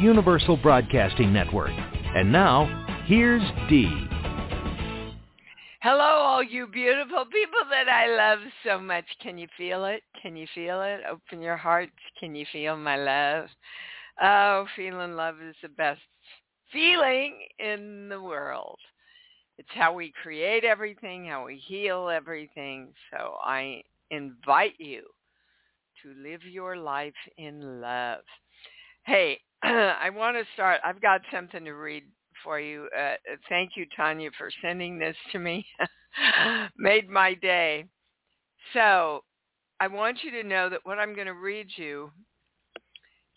Universal Broadcasting Network. And now, here's Dee. Hello, all you beautiful people that I love so much. Can you feel it? Can you feel it? Open your hearts. Can you feel my love? Oh, feeling love is the best feeling in the world. It's how we create everything, how we heal everything. So I invite you to live your life in love. Hey, I want to start. I've got something to read for you. Uh, thank you, Tanya, for sending this to me. Made my day. So I want you to know that what I'm going to read you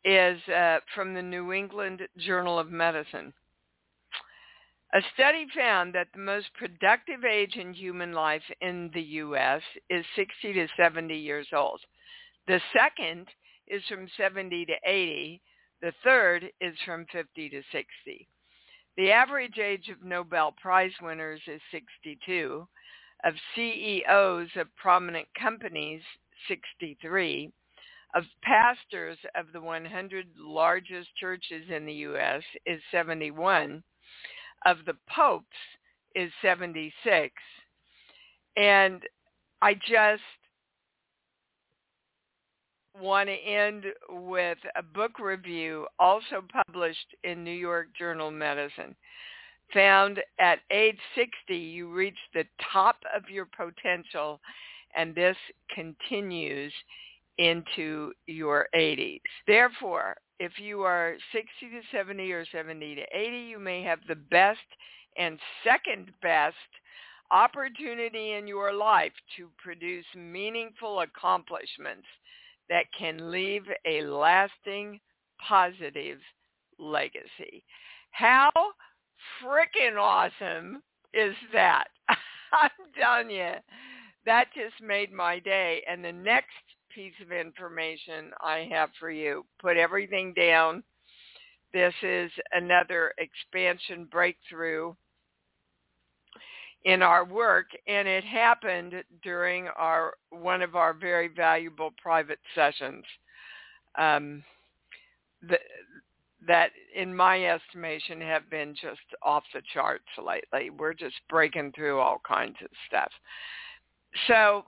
is uh, from the New England Journal of Medicine. A study found that the most productive age in human life in the U.S. is 60 to 70 years old. The second is from 70 to 80. The third is from 50 to 60. The average age of Nobel Prize winners is 62. Of CEOs of prominent companies, 63 of pastors of the 100 largest churches in the U.S. is 71. Of the popes is 76. And I just want to end with a book review also published in New York Journal Medicine. Found at age 60, you reach the top of your potential, and this continues into your 80s. Therefore, if you are 60 to 70 or 70 to 80, you may have the best and second best opportunity in your life to produce meaningful accomplishments that can leave a lasting positive legacy. How freaking awesome is that? I'm telling you, that just made my day. And the next piece of information I have for you. Put everything down. This is another expansion breakthrough in our work and it happened during our one of our very valuable private sessions um, the, that in my estimation have been just off the charts lately we're just breaking through all kinds of stuff so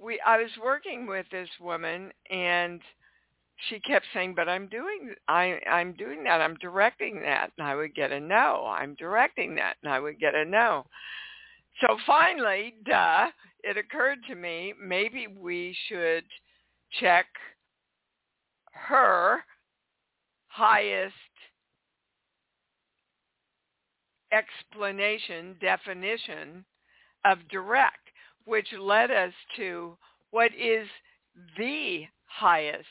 we I was working with this woman and she kept saying, "But I'm doing I I'm doing that. I'm directing that." And I would get a no. I'm directing that, and I would get a no. So finally, duh, it occurred to me maybe we should check her highest explanation definition of direct which led us to what is the highest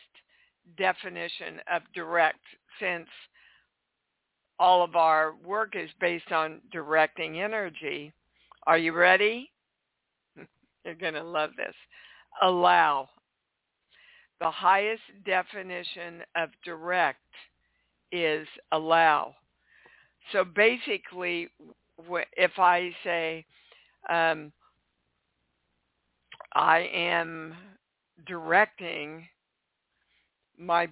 definition of direct since all of our work is based on directing energy. Are you ready? You're going to love this. Allow. The highest definition of direct is allow. So basically, if I say, um, I am directing my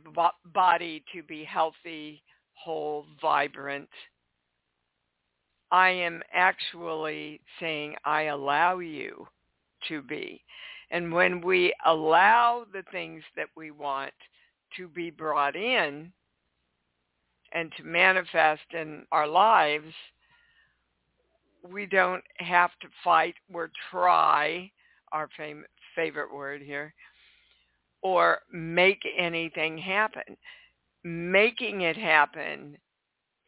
body to be healthy, whole, vibrant. I am actually saying I allow you to be. And when we allow the things that we want to be brought in, and to manifest in our lives, we don't have to fight or try, our fam- favorite word here, or make anything happen. Making it happen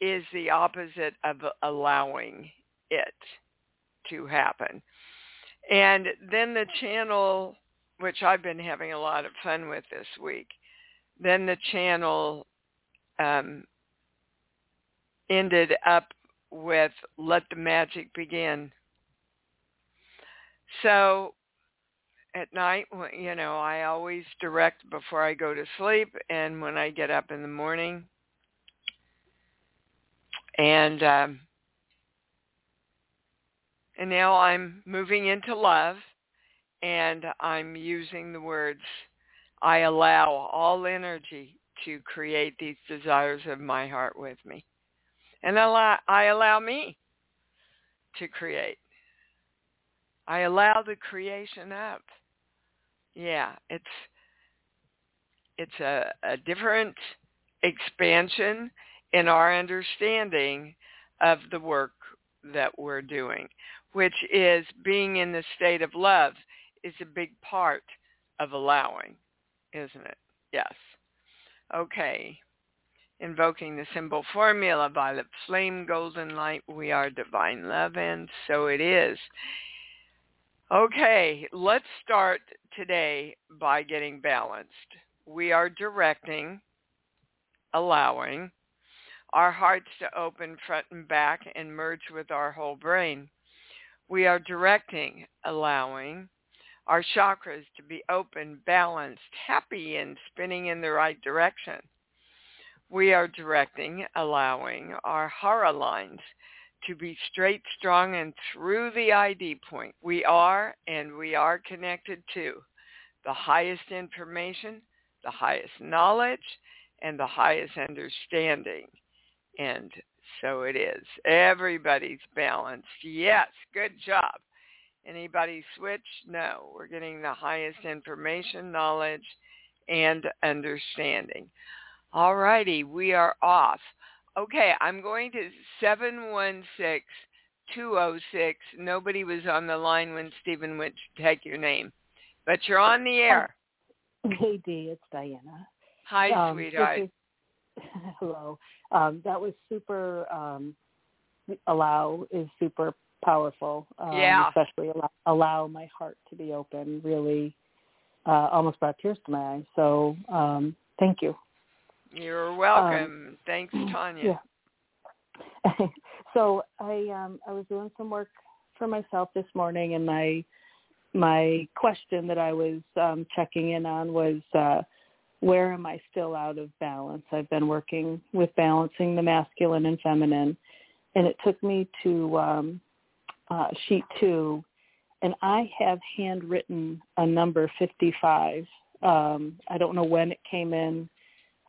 is the opposite of allowing it to happen. And then the channel, which I've been having a lot of fun with this week, then the channel um, ended up with let the magic begin. So at night, you know, I always direct before I go to sleep and when I get up in the morning. And um, and now I'm moving into love and I'm using the words, I allow all energy to create these desires of my heart with me. And allow, I allow me to create. I allow the creation up. Yeah, it's it's a, a different expansion in our understanding of the work that we're doing which is being in the state of love, is a big part of allowing, isn't it? Yes. Okay. Invoking the symbol formula, violet flame, golden light, we are divine love, and so it is. Okay, let's start today by getting balanced. We are directing, allowing our hearts to open front and back and merge with our whole brain we are directing, allowing our chakras to be open, balanced, happy, and spinning in the right direction. We are directing, allowing our hara lines to be straight, strong, and through the ID point. We are and we are connected to the highest information, the highest knowledge, and the highest understanding. And so it is. Everybody's balanced. Yes, good job. Anybody switch? No. We're getting the highest information, knowledge, and understanding. All righty, we are off. Okay, I'm going to 716-206. Nobody was on the line when Stephen went to take your name. But you're on the air. Hey, Dee, it's Diana. Hi, um, sweetheart. hello. Um, that was super. Um, allow is super powerful. Um, yeah. Especially allow, allow my heart to be open. Really, uh, almost brought tears to my eyes. So um, thank you. You're welcome. Um, Thanks, Tanya. Yeah. so I um, I was doing some work for myself this morning, and my my question that I was um, checking in on was. Uh, where am I still out of balance? I've been working with balancing the masculine and feminine, and it took me to um, uh, sheet two, and I have handwritten a number 55. Um, I don't know when it came in,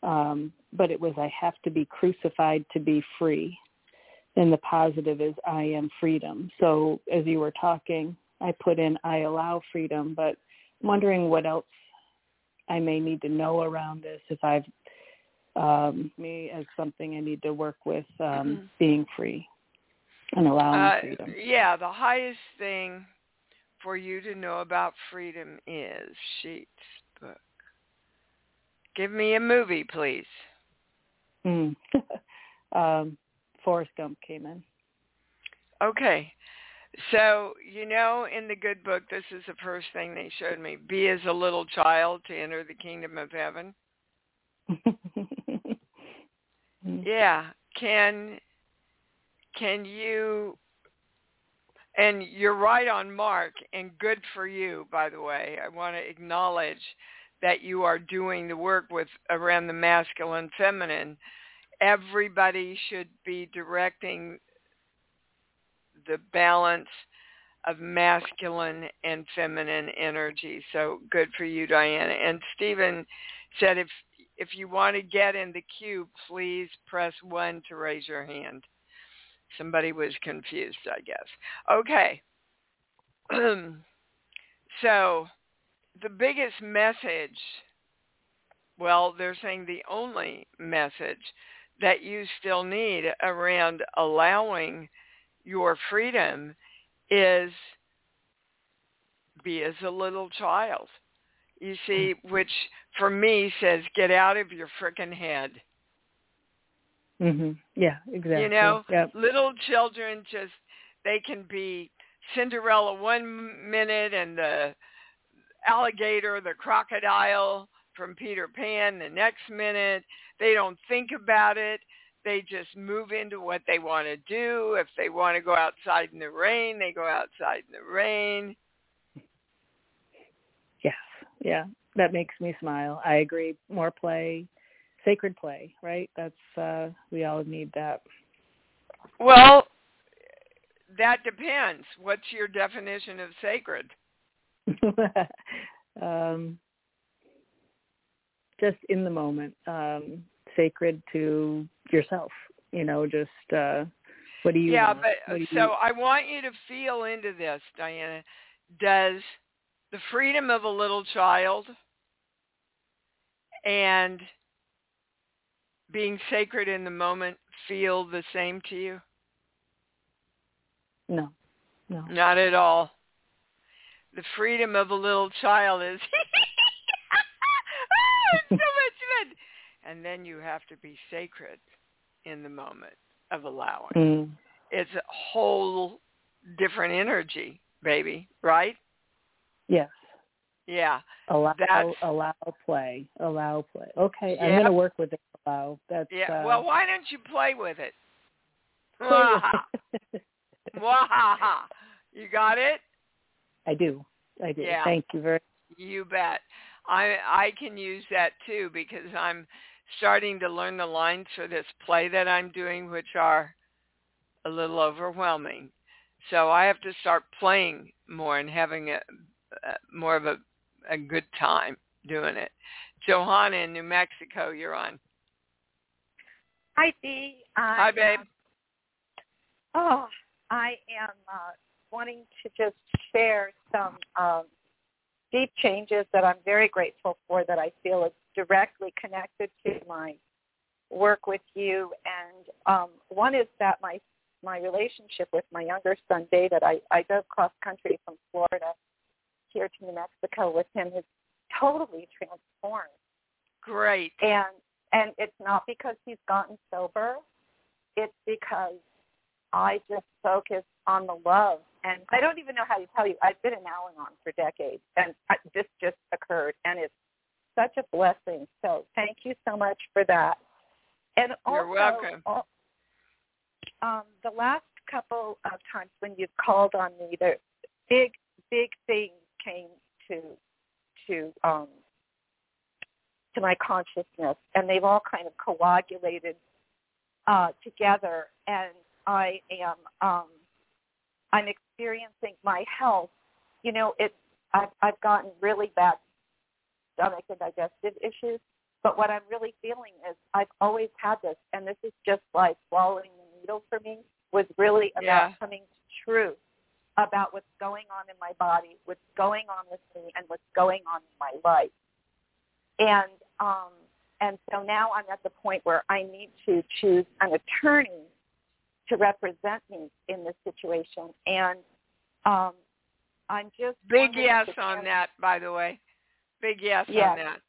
um, but it was I have to be crucified to be free. And the positive is I am freedom. So as you were talking, I put in I allow freedom, but I'm wondering what else I may need to know around this if I've um, me as something I need to work with um, mm-hmm. being free and allowing uh, freedom. Yeah, the highest thing for you to know about freedom is Sheets book. Give me a movie, please. Mm. um, Forrest Gump came in. Okay. So, you know, in the good book, this is the first thing they showed me. Be as a little child to enter the kingdom of heaven. yeah. Can can you and you're right on mark and good for you, by the way. I want to acknowledge that you are doing the work with around the masculine feminine. Everybody should be directing the balance of masculine and feminine energy. So good for you, Diana. And Stephen said if if you want to get in the queue, please press one to raise your hand. Somebody was confused, I guess. Okay. so the biggest message, well, they're saying the only message that you still need around allowing your freedom is be as a little child. You see, which for me says get out of your frickin' head. Mhm. Yeah, exactly. You know, yep. little children just they can be Cinderella one minute and the alligator, the crocodile from Peter Pan the next minute. They don't think about it. They just move into what they want to do. If they want to go outside in the rain, they go outside in the rain. Yes. Yeah. That makes me smile. I agree. More play, sacred play, right? That's uh we all need that. Well, that depends. What's your definition of sacred? um just in the moment. Um sacred to yourself, you know, just uh what do you Yeah, want? but do so you- I want you to feel into this, Diana. Does the freedom of a little child and being sacred in the moment feel the same to you? no. No. Not at all. The freedom of a little child is oh, it's so much fun. And then you have to be sacred in the moment of allowing. Mm. It's a whole different energy, baby, right? Yes. Yeah. Allow That's- allow play. Allow play. Okay, I'm gonna work with it. Allow. That's Yeah. uh, well, why don't you play with it? play Mwahaha. with it. Mwahaha. You got it? I do. I do. Yeah. Thank you very much. You bet. I I can use that too because I'm starting to learn the lines for this play that I'm doing, which are a little overwhelming. So I have to start playing more and having a, a more of a a good time doing it. Johanna in New Mexico, you're on. Hi, Dee. Hi, babe. oh, I am uh, wanting to just share some um, deep changes that I'm very grateful for that I feel is directly connected to my work with you. And um, one is that my my relationship with my younger son David, I, I drove cross country from Florida here to New Mexico with him, is totally transformed Great. and and it's not because he's gotten sober it's because i just focus on the love and i don't even know how to tell you i've been in al-anon for decades and I, this just occurred and it's such a blessing so thank you so much for that and also You're welcome. um, the last couple of times when you've called on me the big big things came to to um to my consciousness and they've all kind of coagulated uh, together and I am um, I'm experiencing my health. You know, it's I've I've gotten really bad stomach and digestive issues, but what I'm really feeling is I've always had this, and this is just like swallowing the needle for me. Was really about Yeah. coming to truth about what's going on in my body, what's going on with me, and what's going on in my life. And um, and so now I'm at the point where I need to choose an attorney to represent me in this situation. And um, I'm just Big yes on that, by the way. Big yes on that.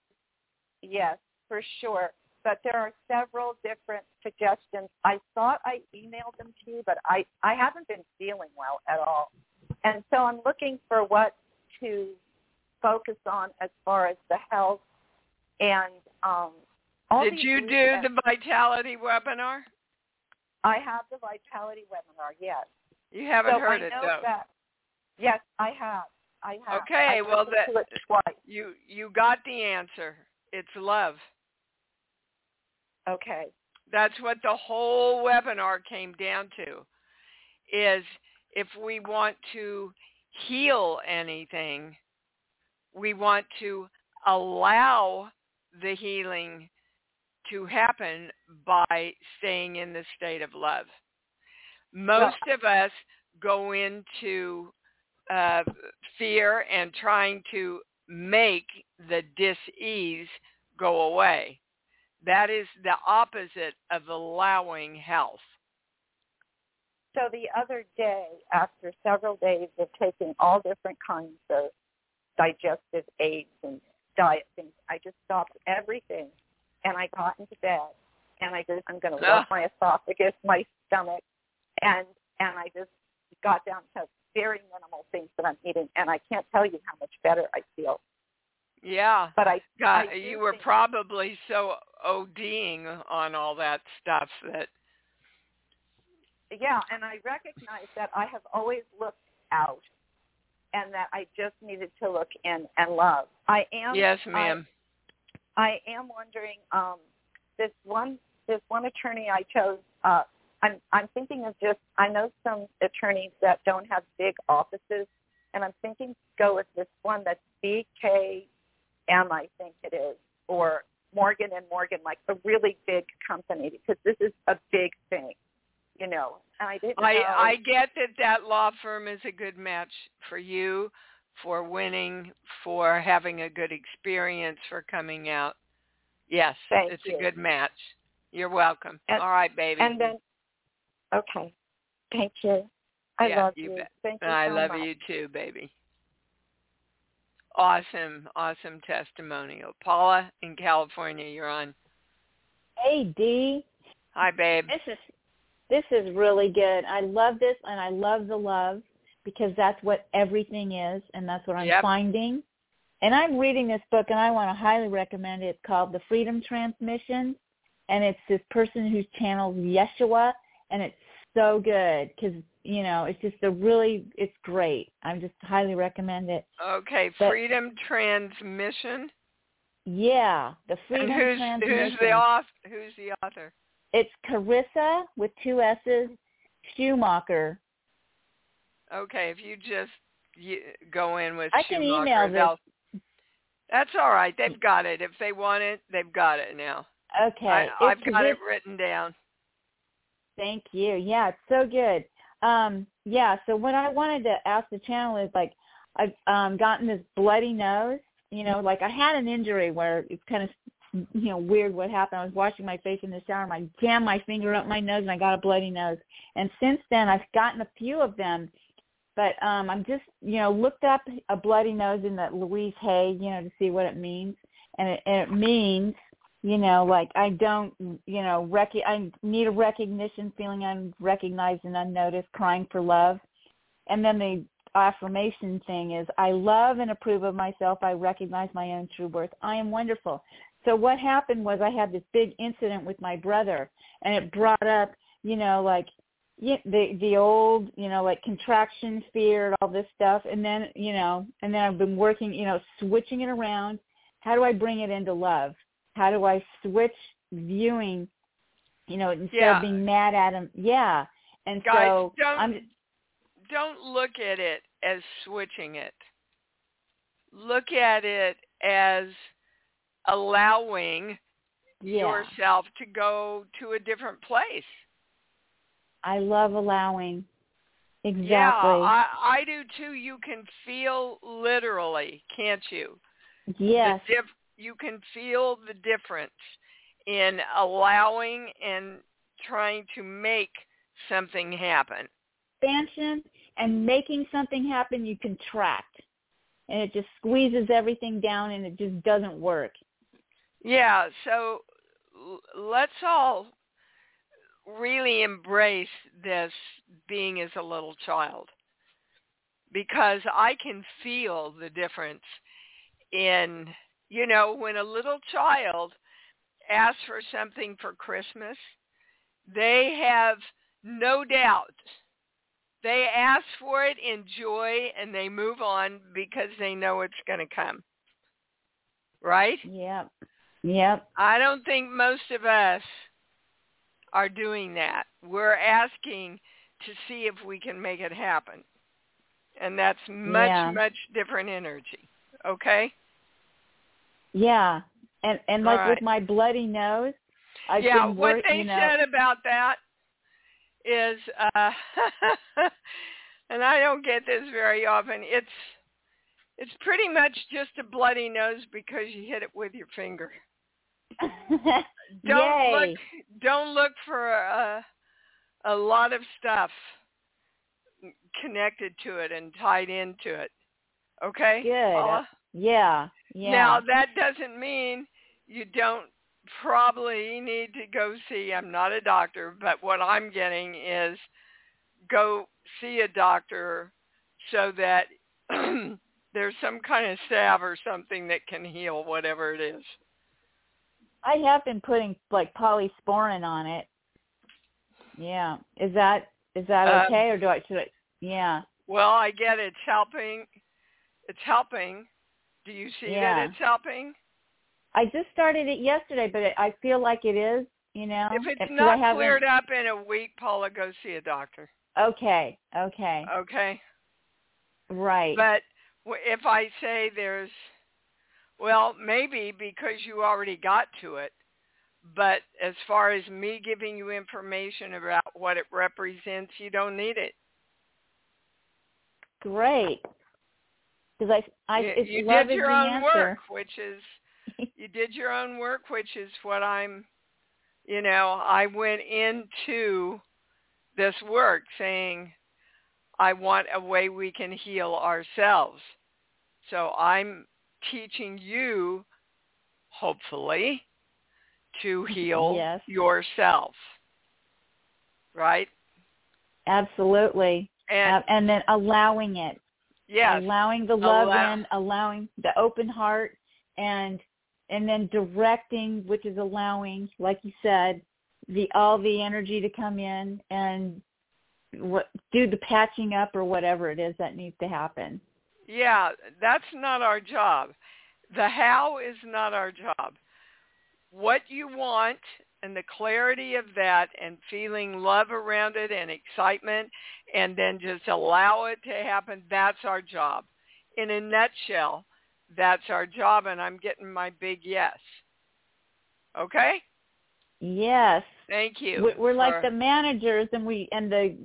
Yes, for sure. But there are several different suggestions. I thought I emailed them to you, but I, I haven't been feeling well at all. And so I'm looking for what to focus on as far as the health and um, all Did you do that- the vitality webinar? I have the Vitality webinar, yes. You haven't so heard I it though. that. Yes, I have. I have. Okay, I've well, that- twice. You you got the answer. It's love. Okay. That's what the whole webinar came down to. Is if we want to heal anything, we want to allow the healing to happen by staying in the state of love. Most of us go into uh, fear and trying to make the dis-ease go away. That is the opposite of allowing health. So the other day, after several days of taking all different kinds of digestive aids and diet things, I just stopped everything and I got into bed and I just I'm going to rub my esophagus, my stomach, and and I just got down to very minimal things that I'm eating, and I can't tell you how much better I feel. Yeah, but I God, I you were probably so ODing on all that stuff that. Yeah, and I recognize that I have always looked out, and that I just needed to look in and love. I am. Yes, ma'am. I, I am wondering. Um, this one, this one attorney I chose. Uh, I'm I'm thinking of just. I know some attorneys that don't have big offices, and I'm thinking go with this one that's BKM, I think it is, or Morgan and Morgan, like a really big company, because this is a big thing, you know. And I didn't. I know. I get that that law firm is a good match for you, for winning, for having a good experience, for coming out. Yes, Thank it's you. a good match. You're welcome. And- All right, baby. And then, okay, thank you. I Yeah, love you you. bet. Thank you I so love much. you too, baby. Awesome, awesome testimonial. Paula in California, you're on. Hey Dee, Hi, babe. this is this is really good. I love this and I love the love because that's what everything is and that's what I'm Yep. finding. And I'm reading this book and I want to highly recommend it. It's called The Freedom Transmission and it's this person who's channels Yeshua and it's so good because you know it's just a really it's great. I'm just highly recommend it. Okay, But- Freedom Transmission. Yeah, The Freedom and who's Transmission. who's the author? Who's the author? It's Carissa with two S's Schumacher. Okay, if you just you, go in with I can email this. That's all right. They've got it. If they want it, they've got it now. Okay. I, I've got it written down. Thank you. Yeah, it's so good. Um, yeah, so what I wanted to ask the channel is like I've um gotten this bloody nose, you know, like I had an injury where it's kind of you know, weird what happened. I was washing my face in the shower and I jammed my finger up my nose and I got a bloody nose. And since then I've gotten a few of them. But um I'm just, you know, looked up a bloody nose in the Louise Hay, you know, to see what it means. And it, and it means you know, like I don't, you know, rec- I need a recognition, feeling I'm recognized and unnoticed, crying for love. And then the affirmation thing is, I love and approve of myself. I recognize my own true worth. I am wonderful. So what happened was I had this big incident with my brother, and it brought up, you know, like the the old, you know, like contraction fear and all this stuff. And then, you know, and then I've been working, you know, switching it around. How do I bring it into love? How do I switch viewing, you know, instead Yeah. of being mad at him? Yeah. And Guys, so don't I'm don't look at it as switching it. Look at it as allowing yeah. yourself to go to a different place. I love allowing. Exactly. Yeah, I, I do too. You can feel literally, can't you? yes. The diff- you can feel the difference in allowing and trying to make something happen. Expansion and making something happen you contract. And it just squeezes everything down and it just doesn't work. Yeah, so let's all really embrace this being as a little child because I can feel the difference in, you know, when a little child asks for something for Christmas, they have no doubt. They ask for it in joy and they move on because they know it's going to come. Right? Yep. Yep. I don't think most of us are doing that. We're asking to see if we can make it happen. And that's much, Yeah. much different energy. Okay? Yeah. And and like right. with my bloody nose, I've yeah, been what they you know, said about that is uh and I don't get this very often. It's it's pretty much just a bloody nose because you hit it with your finger. don't look don't look for a, a lot of stuff connected to it and tied into it. Okay? Good. Paula? Yeah. Yeah. Now that doesn't mean you don't probably need to go see I'm not a doctor, but what I'm getting is go see a doctor so that there's some kind of salve or something that can heal whatever it is. I have been putting like polysporin on it. Yeah. Is that is that Um, okay or do I should I yeah. Well, I get it's helping. It's helping. Do you see Yeah. that it's helping? I just started it yesterday, but it, I feel like it is, you know. If it's If- not cleared up in a week, Paula, go see a doctor. Okay. Okay. Okay? right. But if I say there's, well, maybe because you already got to it. But as far as me giving you information about what it represents, you don't need it. Great. Because I I you it's you love did your own answer. work, which is you did your own work, which is what I'm. You know, I went into this work saying, I want a way we can heal ourselves. So I'm teaching you, hopefully, to heal Yes. yourself. Right? Absolutely. And Uh, and then allowing it. Yes, allowing the oh, love Allow- in, allowing the open heart, and and then directing, which is allowing, like you said, the all the energy to come in and what do the patching up or whatever it is that needs to happen. Yeah, that's not our job. The how is not our job. What you want and the clarity of that and feeling love around it and excitement and then just allow it to happen, that's our job. In a nutshell, that's our job and I'm getting my big yes. Okay? Yes, Thank you. We- we're like for- the managers, and we and the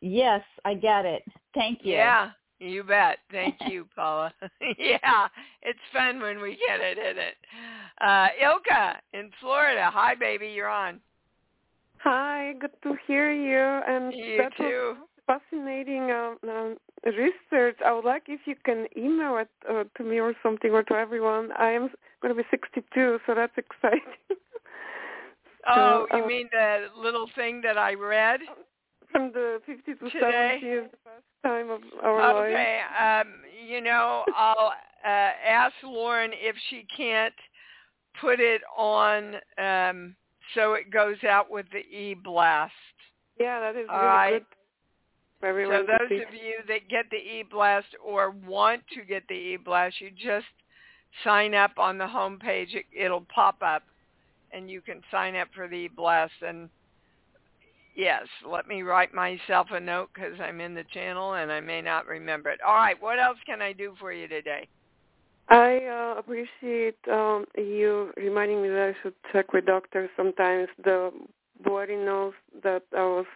yes, I get it. Thank you. Yeah, you bet. Thank you, Paula. yeah, it's fun when we get it, isn't it? Uh, Ilka in Florida. Hi, baby. You're on. Hi, good to hear you. And You that was fascinating um, um, research. I would like if you can email it uh, to me or something or to everyone. I am going to be 62, so that's exciting. Oh, you uh, mean the little thing that I read? From the 50 to Today? 70 is the best time of our life. Okay. Um, you know, I'll uh, ask Lauren if she can't put it on um, so it goes out with the e-blast. Yeah, that is All really right. good So those of you that get the e-blast or want to get the e-blast, you just sign up on the home page. It, it'll pop up, and you can sign up for the e-blast. And yes, let me write myself a note because I'm in the channel and I may not remember it. All right, what else can I do for you today? I uh, appreciate um, you reminding me that I should check with doctors sometimes. The bloody nose that I was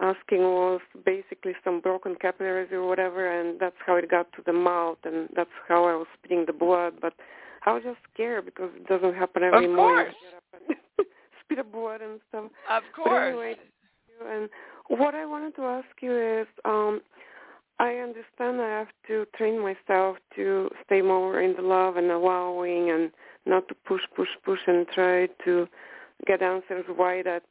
asking was basically some broken capillaries or whatever, and that's how it got to the mouth, and that's how I was spitting the blood. But I was just scared because it doesn't happen every Of morning. course. I get up and spit the blood and stuff. Of course. anyway, and what I wanted to ask you is, um, I understand I have to train myself to stay more in the love and allowing and not to push, push, push and try to get answers why that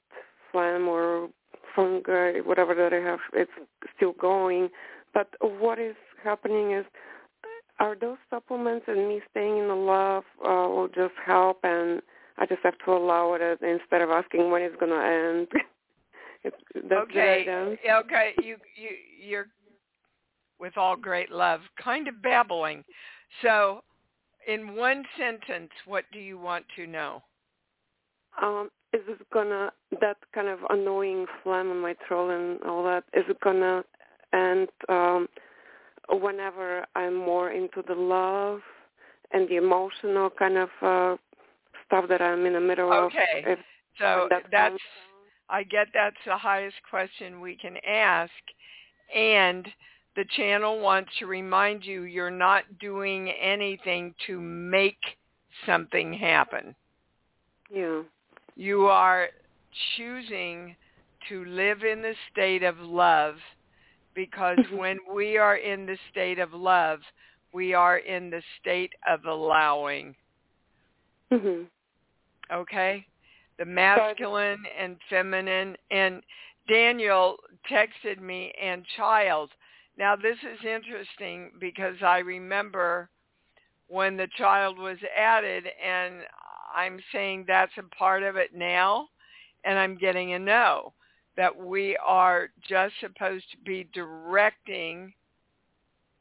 phlegm or fungi, whatever that I have, it's still going. But what is happening is, are those supplements and me staying in the love uh, will just help and I just have to allow it instead of asking when it's going to end. That's okay. Okay. You you you're with all great love, kind of babbling. So, in one sentence, what do you want to know? Um, is it gonna that kind of annoying phlegm in my throat and all that? Is it gonna end um, whenever I'm more into the love and the emotional kind of uh, stuff that I'm in the middle Okay. of? If, So that that's comes I get that's the highest question we can ask, and the channel wants to remind you you're not doing anything to make something happen. Yeah. You are choosing to live in the state of love because when we are in the state of love, we are in the state of allowing. hmm Okay? The masculine and feminine. And Daniel texted me and child. Now this is interesting because I remember when the child was added and I'm saying that's a part of it now and I'm getting a no that we are just supposed to be directing.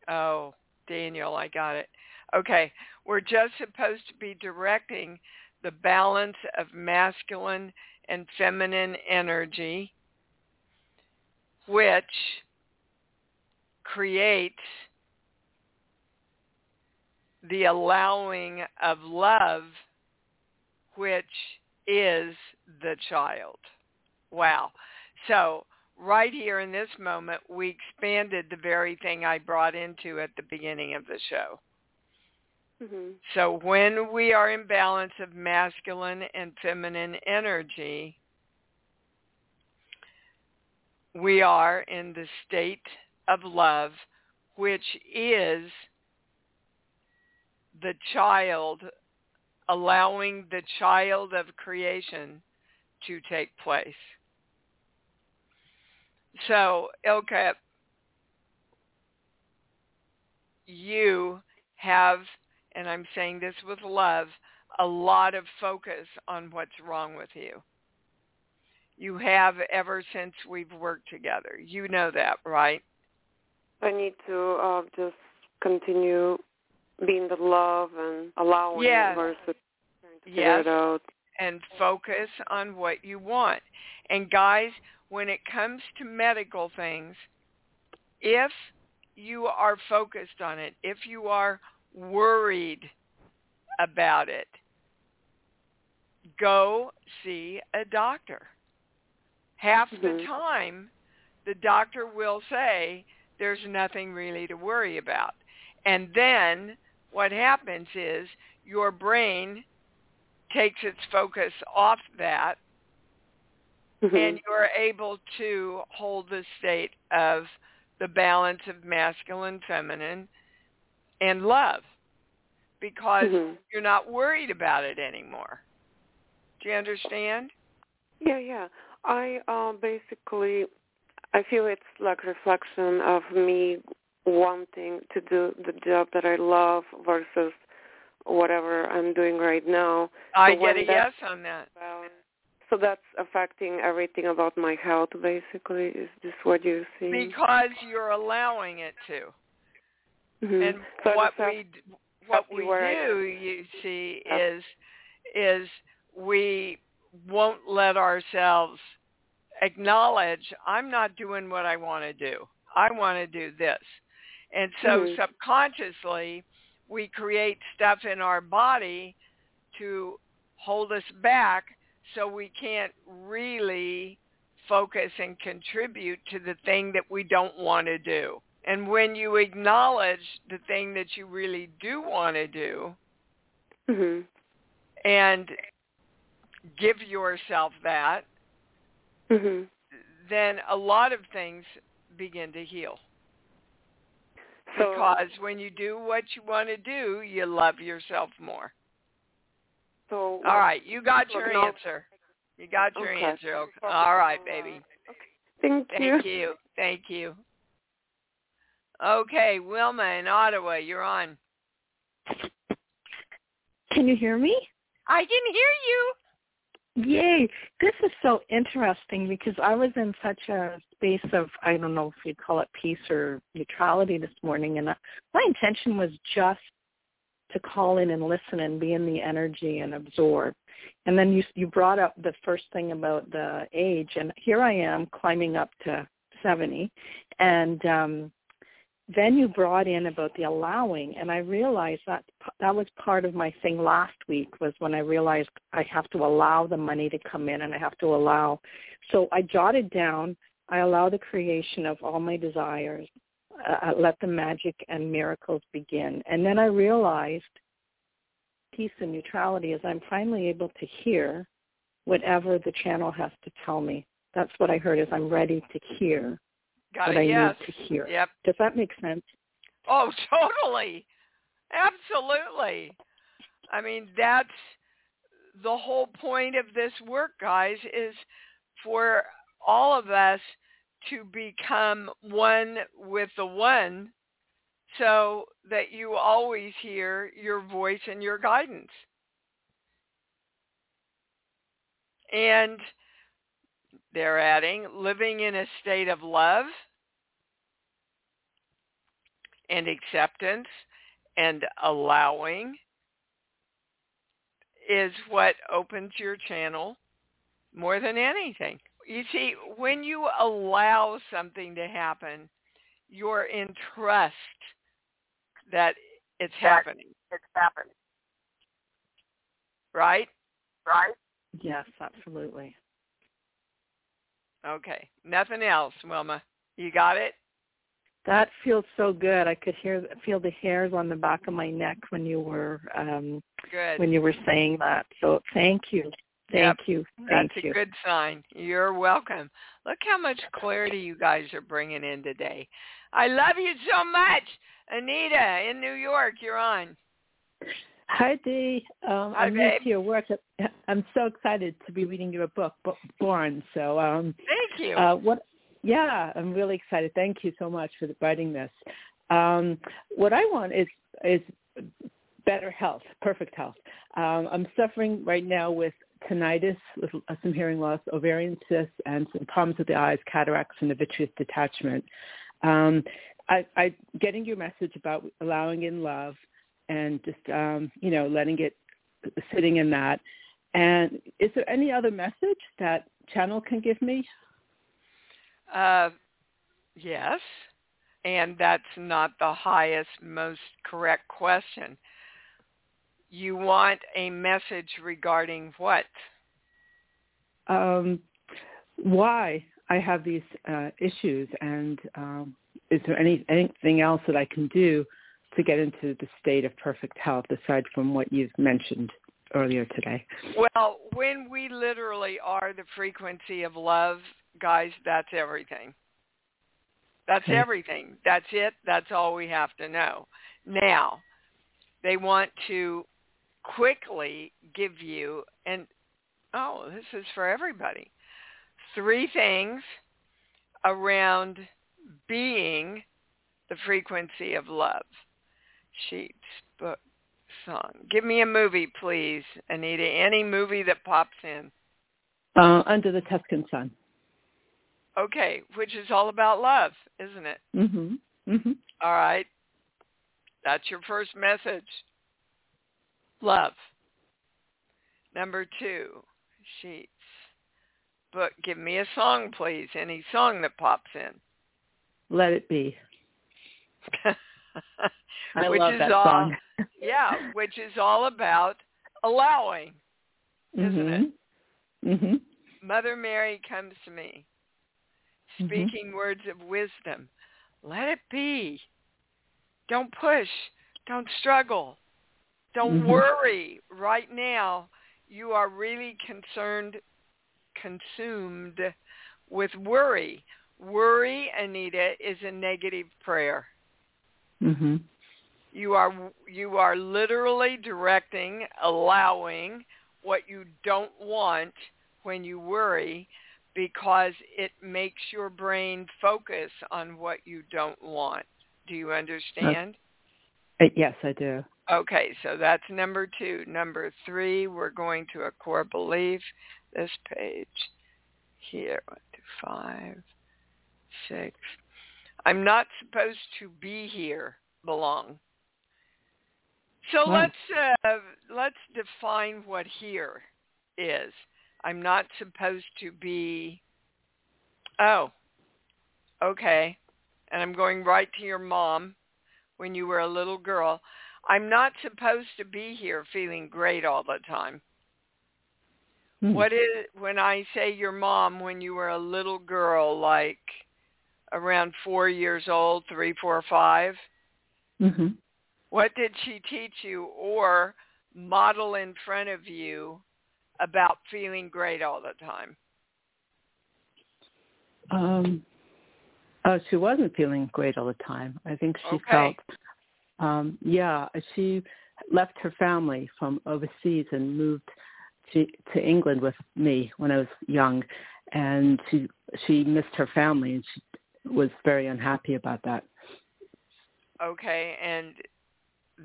Oh Daniel I got it. Okay. We're just supposed to be directing the balance of masculine and feminine energy which creates the allowing of love, which is the child. Wow. So right here in this moment, we expanded the very thing I brought into at the beginning of the show. Hmm So when we are in balance of masculine and feminine energy, we are in the state of love, which is the child allowing the child of creation to take place. So, Ilka, you have, and I'm saying this with love, a lot of focus on what's wrong with you. You have ever since we've worked together. You know that, right? I need to uh, just continue being the love and allowing Yes. versus trying to figure Yes. it out. and focus on what you want. And guys, when it comes to medical things, if you are focused on it, if you are worried about it, go see a doctor. Half the Mhm. time, the doctor will say there's nothing really to worry about. And then what happens is your brain takes its focus off that Mhm. and you're able to hold the state of the balance of masculine, feminine, and love because Mhm. you're not worried about it anymore. Do you understand? Yeah, yeah. I uh, basically, I feel it's like reflection of me wanting to do the job that I love versus whatever I'm doing right now. I So get a yes on that. So that's affecting everything about my health, basically. Is this what you're seeing? Because you're allowing it to. Mhm. And So what we what we do, you see, is is we won't let ourselves acknowledge I'm not doing what I want to do. I want to do this. And so Mhm. subconsciously we create stuff in our body to hold us back so we can't really focus and contribute to the thing that we don't want to do. And when you acknowledge the thing that you really do want to do Mhm. and give yourself that, Mhm. then a lot of things begin to heal. So Because when you do what you want to do, you love yourself more. so All right, you got your answer. You got your Okay. answer. All right, baby. Okay. Thank you. Thank you. Thank you. Okay, Wilma in Ottawa, you're on. Can you hear me? I can hear you. Yay. This is so interesting because I was in such a space of, I don't know if you'd call it peace or neutrality this morning. And I- my intention was just to call in and listen and be in the energy and absorb. And then you you brought up the first thing about the age, and here I am climbing up to 70, and um, then you brought in about the allowing, and I realized that that was part of my thing last week was when I realized I have to allow the money to come in, and I have to allow. So I jotted down. I allow the creation of all my desires. Uh, let the magic and miracles begin. And then I realized peace and neutrality is I'm finally able to hear whatever the channel has to tell me. That's what I heard is I'm ready to hear Got what it. I yes. need to hear. Yep. Does that make sense? Oh, totally. Absolutely. I mean, that's the whole point of this work, guys, is for all of us to become one with the one so that you always hear your voice and your guidance. And they're adding living in a state of love and acceptance and allowing is what opens your channel more than anything. You see, when you allow something to happen, you're in trust that it's happening. It's happening. Right? Right? Yes, absolutely. Okay. Nothing else, Wilma. You got it? That feels so good. I could hear feel the hairs on the back of my neck when you were um Good. when you were saying that. So thank you. Thank Yep. you. Thank That's you. a good sign. You're welcome. Look how much clarity you guys are bringing in today. I love you so much. Anita in New York, you're on. Hi, Dee. Um, Hi, I'm new to your work. I'm so excited to be reading your book, Bo- Born. So, um, Thank you. uh, what? Yeah, I'm really excited. Thank you so much for writing this. Um, what I want is is better health, perfect health. Um, I'm suffering right now with tinnitus, with some hearing loss, ovarian cysts, and some problems with the eyes, cataracts, and a vitreous detachment. Um, I, I getting your message about allowing in love and just um, you know letting it sitting in that. And is there any other message that channel can give me? Uh, yes, and that's not the highest, most correct question. You want a message regarding what? Um, why I have these uh, issues, and um, is there any anything else that I can do to get into the state of perfect health aside from what you've mentioned earlier today? Well, when we literally are the frequency of love, guys, that's everything. That's Okay. everything. That's it. That's all we have to know. Now, they want to quickly give you, and oh, this is for everybody, three things around being the frequency of love. Sheets, book, song. Give me a movie, please, Anita. Any movie that pops in. Uh, under the Tuscan sun. Okay, which is all about love, isn't it? Mhm. Mhm. All right. That's your first message. Love. Number two, sheets. Book. Give me a song, please. Any song that pops in. Let it be. I which love is that all, song. yeah, which is all about allowing, isn't it? Mhm. Mhm. Mother Mary comes to me, Mhm. speaking words of wisdom. Let it be. Don't push. Don't struggle. Don't Mhm. worry. Right now, you are really concerned, consumed with worry. Worry, Anita, is a negative prayer. Mhm. You are you are literally directing, allowing what you don't want when you worry because it makes your brain focus on what you don't want. Do you understand? Uh, yes, I do. Okay, so that's number two. Number three, we're going to a core belief. This page here, one, two, five, six. I'm not supposed to be here. Belong. So Right. let's uh, let's define what here is. I'm not supposed to be. Oh, okay. And I'm going right to your mom when you were a little girl. I'm not supposed to be here feeling great all the time. Hmm. What is when I say your mom when you were a little girl, like around four years old, three, four, five? Mhm. What did she teach you, or model in front of you about feeling great all the time? Um, oh, she wasn't feeling great all the time. I think she Okay. felt, um, yeah, she left her family from overseas and moved to to England with me when I was young, and she she missed her family and she was very unhappy about that. Okay, and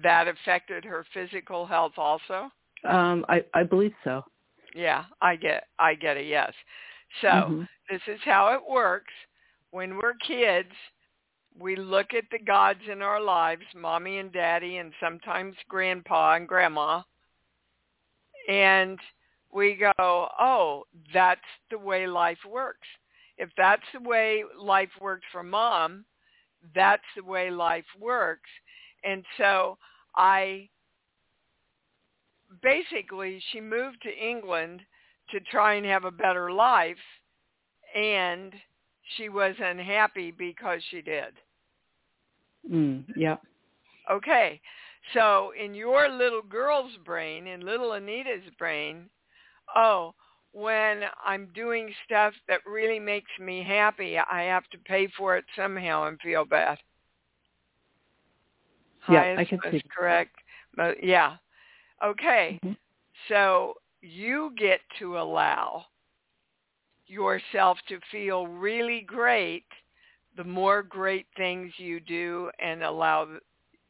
that affected her physical health also? Um, I I believe so. Yeah, I get I get a yes. So, Mhm. this is how it works. When we're kids, we look at the gods in our lives, mommy and daddy and sometimes grandpa and grandma, and we go, "Oh, that's the way life works." If that's the way life works for mom, that's the way life works. And so I basically she moved to England to try and have a better life and she was unhappy because she did. Mm, yeah. Okay. So in your little girl's brain, in little Anita's brain, oh, when I'm doing stuff that really makes me happy, I have to pay for it somehow and feel bad. Yeah, Highest I can see. correct. Mo- Yeah. Okay. Mhm. So you get to allow yourself to feel really great the more great things you do and allow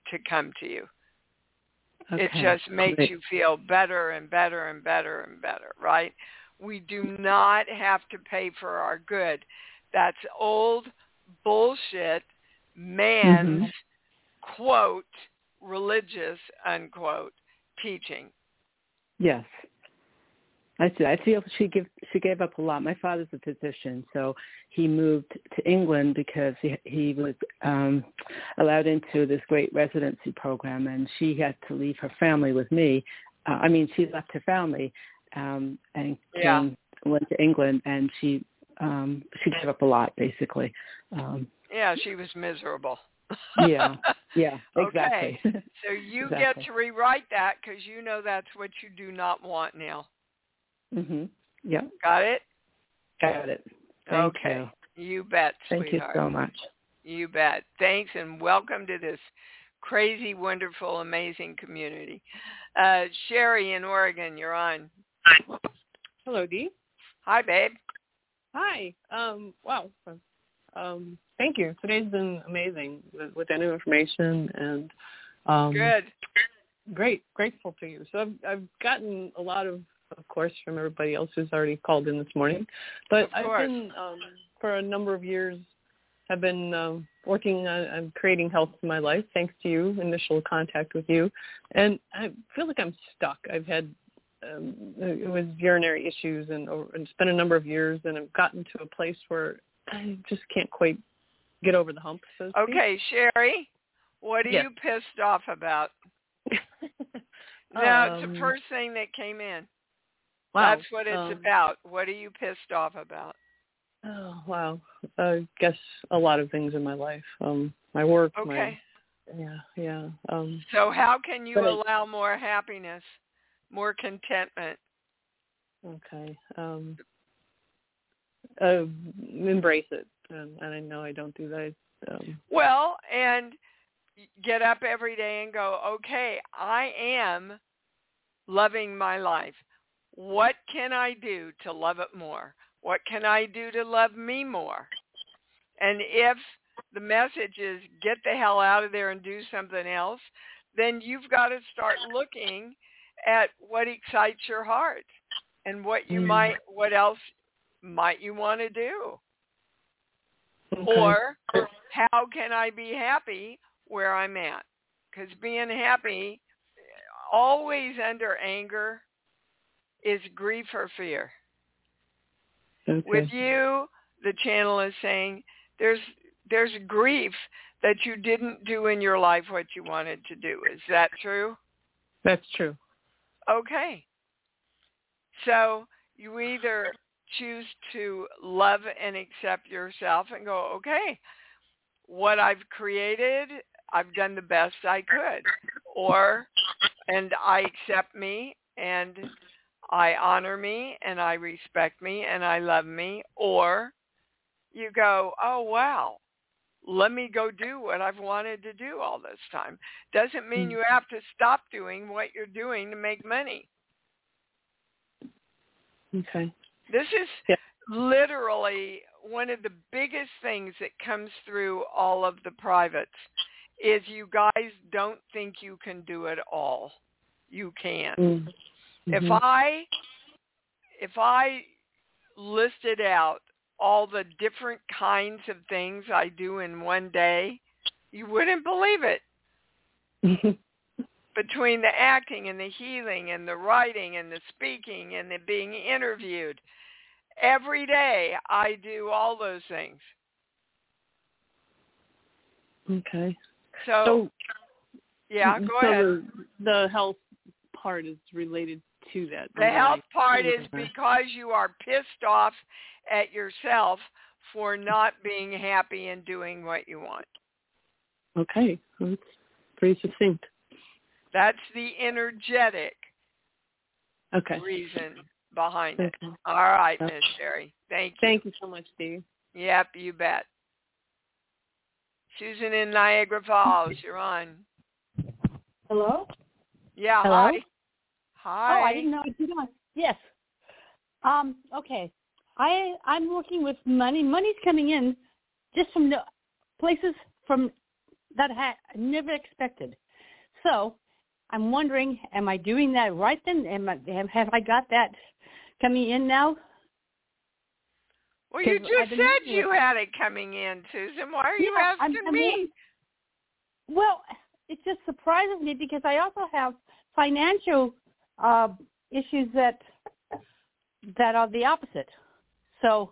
to come to you. It just makes you feel better and better and better and better, right? We do not have to pay for our good. That's old bullshit, man's Mhm. quote, religious, unquote, teaching. Yes. I see. I feel she give she gave up a lot. My father's a physician, so he moved to England because he he was um allowed into this great residency program, and she had to leave her family with me. Uh, I mean, she left her family um and Yeah. came went to England, and she um she gave up a lot basically. Um Yeah, she was miserable. Yeah. Yeah, exactly. Okay. So you Exactly. get to rewrite that because you know that's what you do not want now. mhm. Yeah. Got it? Got it. Thank okay. you. You bet, Thank sweetheart. you so much. You bet. Thanks and welcome to this crazy, wonderful, amazing community. Uh, Sherry in Oregon, you're on. Hello, Dee. Hi, babe. Hi. Um, wow. Um, thank you. Today's been amazing with, with that new information and um, Good. great. Grateful to you. So I've, I've gotten a lot of, of course, from everybody else who's already called in this morning. But I've been um, for a number of years. have been um, working on, on creating health in my life, thanks to you, initial contact with you, and I feel like I'm stuck. I've had um, it was urinary issues, and, and it's been a number of years, and I've gotten to a place where I just can't quite get over the hump. So speak. Okay, Sherry, what are Yes. you pissed off about? No, it's Um, the first thing that came in. wow. That's what it's Um, about. What are you pissed off about? Oh wow. I guess a lot of things in my life. Um, my work. Okay. My, yeah. Yeah. Um, So how can you But I- allow more happiness, more contentment? okay. Um, uh, embrace it, and, and I know I don't do that. Um, Well, and get up every day and go, okay, I am loving my life. What can I do to love it more? What can I do to love me more? And if the message is get the hell out of there and do something else, then you've got to start looking at what excites your heart and what you Mm. might, what else might you want to do? okay. Or how can I be happy where I'm at? Because being happy, always under anger, is grief or fear. okay. With you, the channel is saying there's there's grief that you didn't do in your life what you wanted to do. Is that true? That's true. Okay. So you either choose to love and accept yourself and go, okay, what I've created, I've done the best I could. Or and I accept me and I honor me and I respect me and I love me or you go, "Oh wow, let me go do what I've wanted to do all this time." Doesn't mean Mm. you have to stop doing what you're doing to make money. Okay. This is Yeah. literally one of the biggest things that comes through all of the privates is you guys don't think you can do it all. You can. Mm. If Mhm. I if I listed out all the different kinds of things I do in one day, you wouldn't believe it. Between the acting and the healing and the writing and the speaking and the being interviewed, every day I do all those things. okay. So, So yeah, go so ahead. The, the health part is related to that. The health part is because you are pissed off at yourself for not being happy and doing what you want. Okay. That's pretty succinct. That's the energetic Okay. reason behind it. All right, Okay. Miss Sherry. Thank you. Thank you so much, Steve. Yep, you bet. Susan in Niagara Falls, you're on. Hello? Yeah, Hello? hi. Hi. Oh, I didn't know I did on. Yes. Um, okay. I I'm working with money. Money's coming in just from the places from that I never expected. So I'm wondering, am I doing that right then? Am I have, have I got that coming in now? Well, you just said you had it coming in, Susan. Why are you Yeah, I'm- asking I'm me? really- Well, it just surprises me because I also have financial uh, issues that that are the opposite. So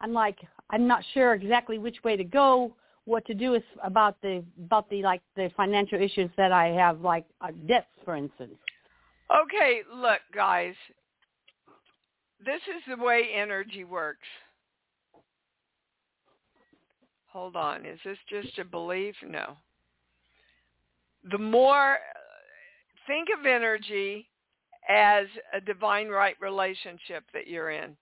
I'm like, I'm not sure exactly which way to go, what to do is about the about the like the financial issues that I have, like uh, debts, for instance. Okay, look, guys. This is the way energy works. Hold on. Is this just a belief? No. The more, think of energy as a divine right relationship that you're in.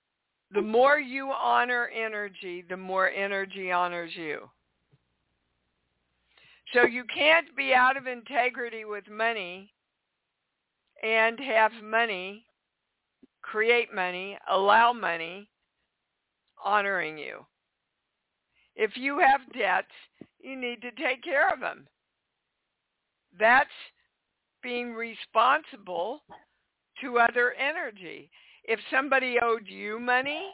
The more you honor energy, the more energy honors you. So you can't be out of integrity with money and have money, create money, allow money honoring you. If you have debts, you need to take care of them. That's being responsible to other energy. If somebody owed you money,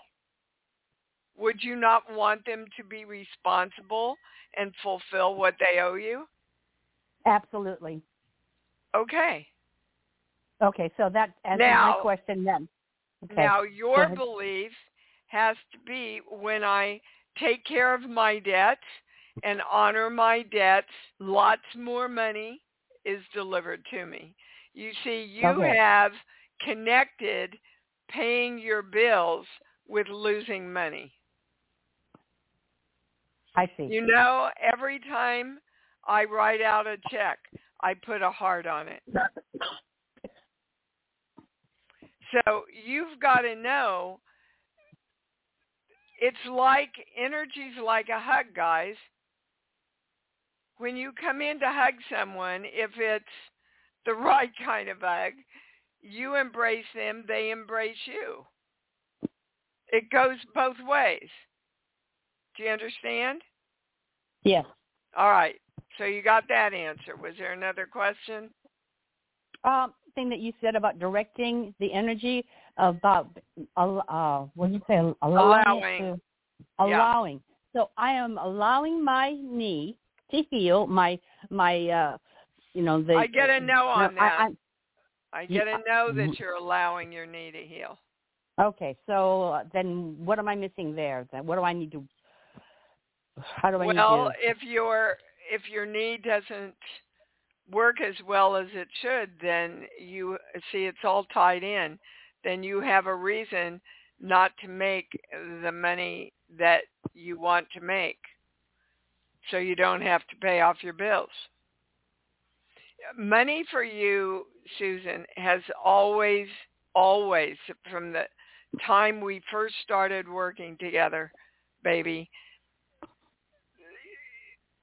would you not want them to be responsible and fulfill what they owe you? Absolutely. Okay. Okay, so that answers Now- my question then. Okay. Now your belief has to be when I take care of my debts and honor my debts, lots more money is delivered to me. You see, you Okay. have connected paying your bills with losing money. I see. You know, every time I write out a check, I put a heart on it. So you've got to know it's like energy's like a hug, guys. When you come in to hug someone, if it's the right kind of hug, you embrace them, they embrace you. It goes both ways. Do you understand? Yes. All right. So you got that answer. Was there another question? um, thing that you said about directing the energy about uh, what did you say allowing, Allowing. To, Yeah. allowing. So I am allowing my knee to heal my my uh, you know the. I get a no on no, that. I'm- I get Yeah. a no that you're allowing your knee to heal. okay, so uh, then what am I missing there? Then what do I need to? How do I well, need to? if your if your knee doesn't work as well as it should, then you see it's all tied in. Then you have a reason not to make the money that you want to make, so you don't have to pay off your bills. Money for you, Susan, has always, always, from the time we first started working together, baby,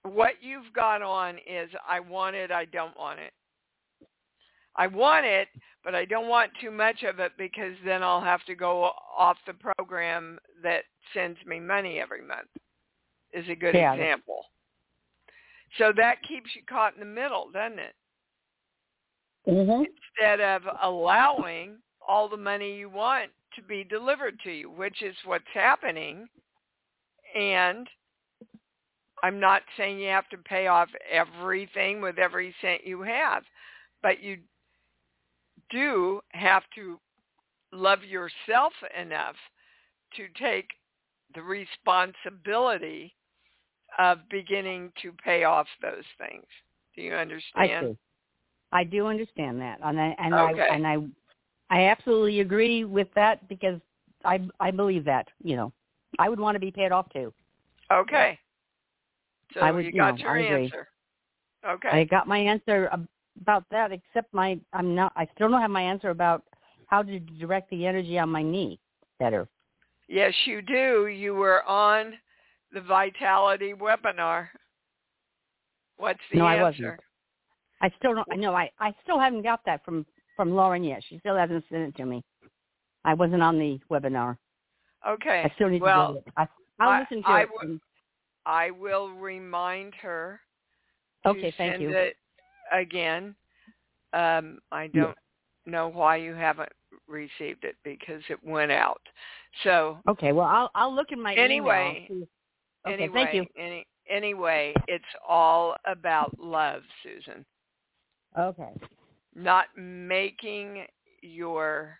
what you've got on is I want it, I don't want it. I want it, but I don't want too much of it because then I'll have to go off the program that sends me money every month. Is a good yeah. example. So that keeps you caught in the middle, doesn't it? Mm-hmm. Instead of allowing all the money you want to be delivered to you, which is what's happening. And I'm not saying you have to pay off everything with every cent you have, but you do have to love yourself enough to take the responsibility of beginning to pay off those things. Do you understand? I do understand that, and I and okay. I and I I absolutely agree with that because I I believe that you know I would want to be paid off too. Okay. So I you got you your know, answer. Okay. I got my answer about that, except my I'm not I still don't have my answer about how to direct the energy on my knee better. Yes, you do. You were on the Vitality webinar. What's the no, answer? I wasn't. I still don't. No, I I still haven't got that from from Lauren yet. She still hasn't sent it to me. I wasn't on the webinar. Okay. I still need well, to get it. I, I'll I, listen to I it. W- I will remind her. Okay, to thank send you. It again. Um, I don't yeah. know why you haven't received it because it went out. So okay, well I'll I'll look in my anyway. email. Okay, anyway, thank you. Any, anyway, it's all about love, Susan. Okay. Not making your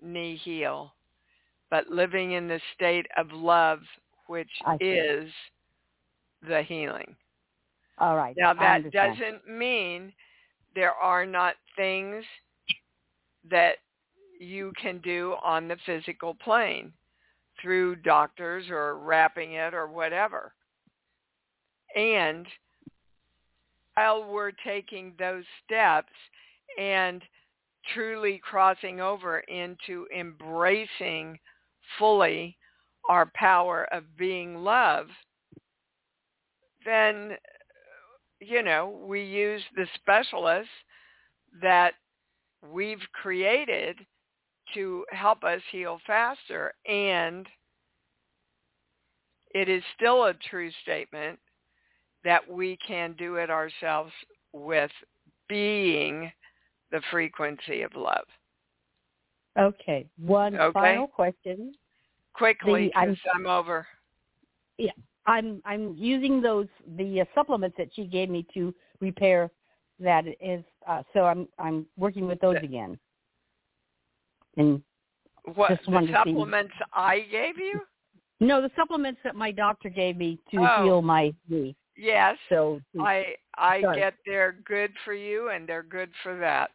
knee heal, but living in the state of love, which is the healing. All right. Now that doesn't mean there are not things that you can do on the physical plane through doctors or wrapping it or whatever. And while we're taking those steps and truly crossing over into embracing fully our power of being love, then, you know, we use the specialists that we've created to help us heal faster. And it is still a true statement that we can do it ourselves with being the frequency of love. Okay. One okay. final question. Quickly, The- I'm- I'm over. Yeah, I'm I'm using those the uh, supplements that she gave me to repair that is uh, so I'm I'm working with those again. And What Just the see- supplements I gave you? no, the supplements that my doctor gave me to Oh. heal my knee. Yes. So mm, I I Sorry. get they're good for you and they're good for that.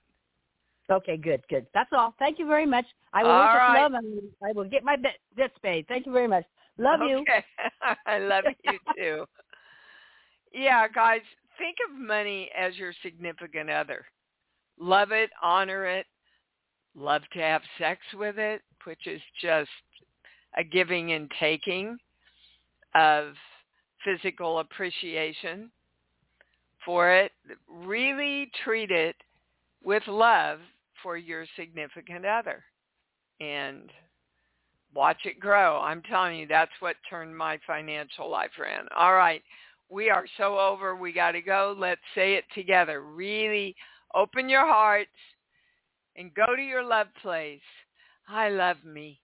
okay, good, good. That's all. Thank you very much. I will right. love and I will get my bits paid. Thank you very much. Love you. Okay. I love you too. Yeah, guys, think of money as your significant other. Love it, honor it, love to have sex with it, which is just a giving and taking of physical appreciation for it. Really treat it with love for your significant other and watch it grow. I'm telling you, that's what turned my financial life around. All right. We are so over. We got to go. Let's say it together. Really open your hearts and go to your love place. I love me.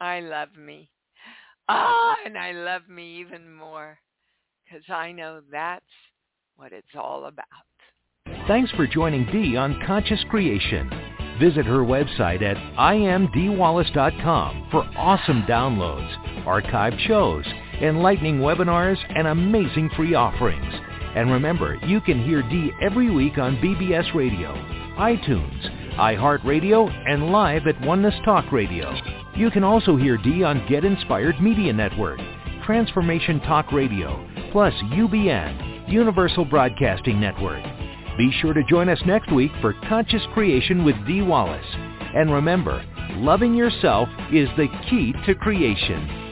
I love me. Ah, and I love me even more because I know that's what it's all about. Thanks for joining Dee on Conscious Creation. Visit her website at iamdeewallace.com for awesome downloads, archived shows, enlightening webinars, and amazing free offerings. And remember, you can hear Dee every week on BBS Radio, iTunes, iHeartRadio, and live at Oneness Talk Radio. You can also hear Dee on Get Inspired Media Network, Transformation Talk Radio, plus UBN, Universal Broadcasting Network. Be sure to join us next week for Conscious Creation with Dee Wallace. And remember, loving yourself is the key to creation.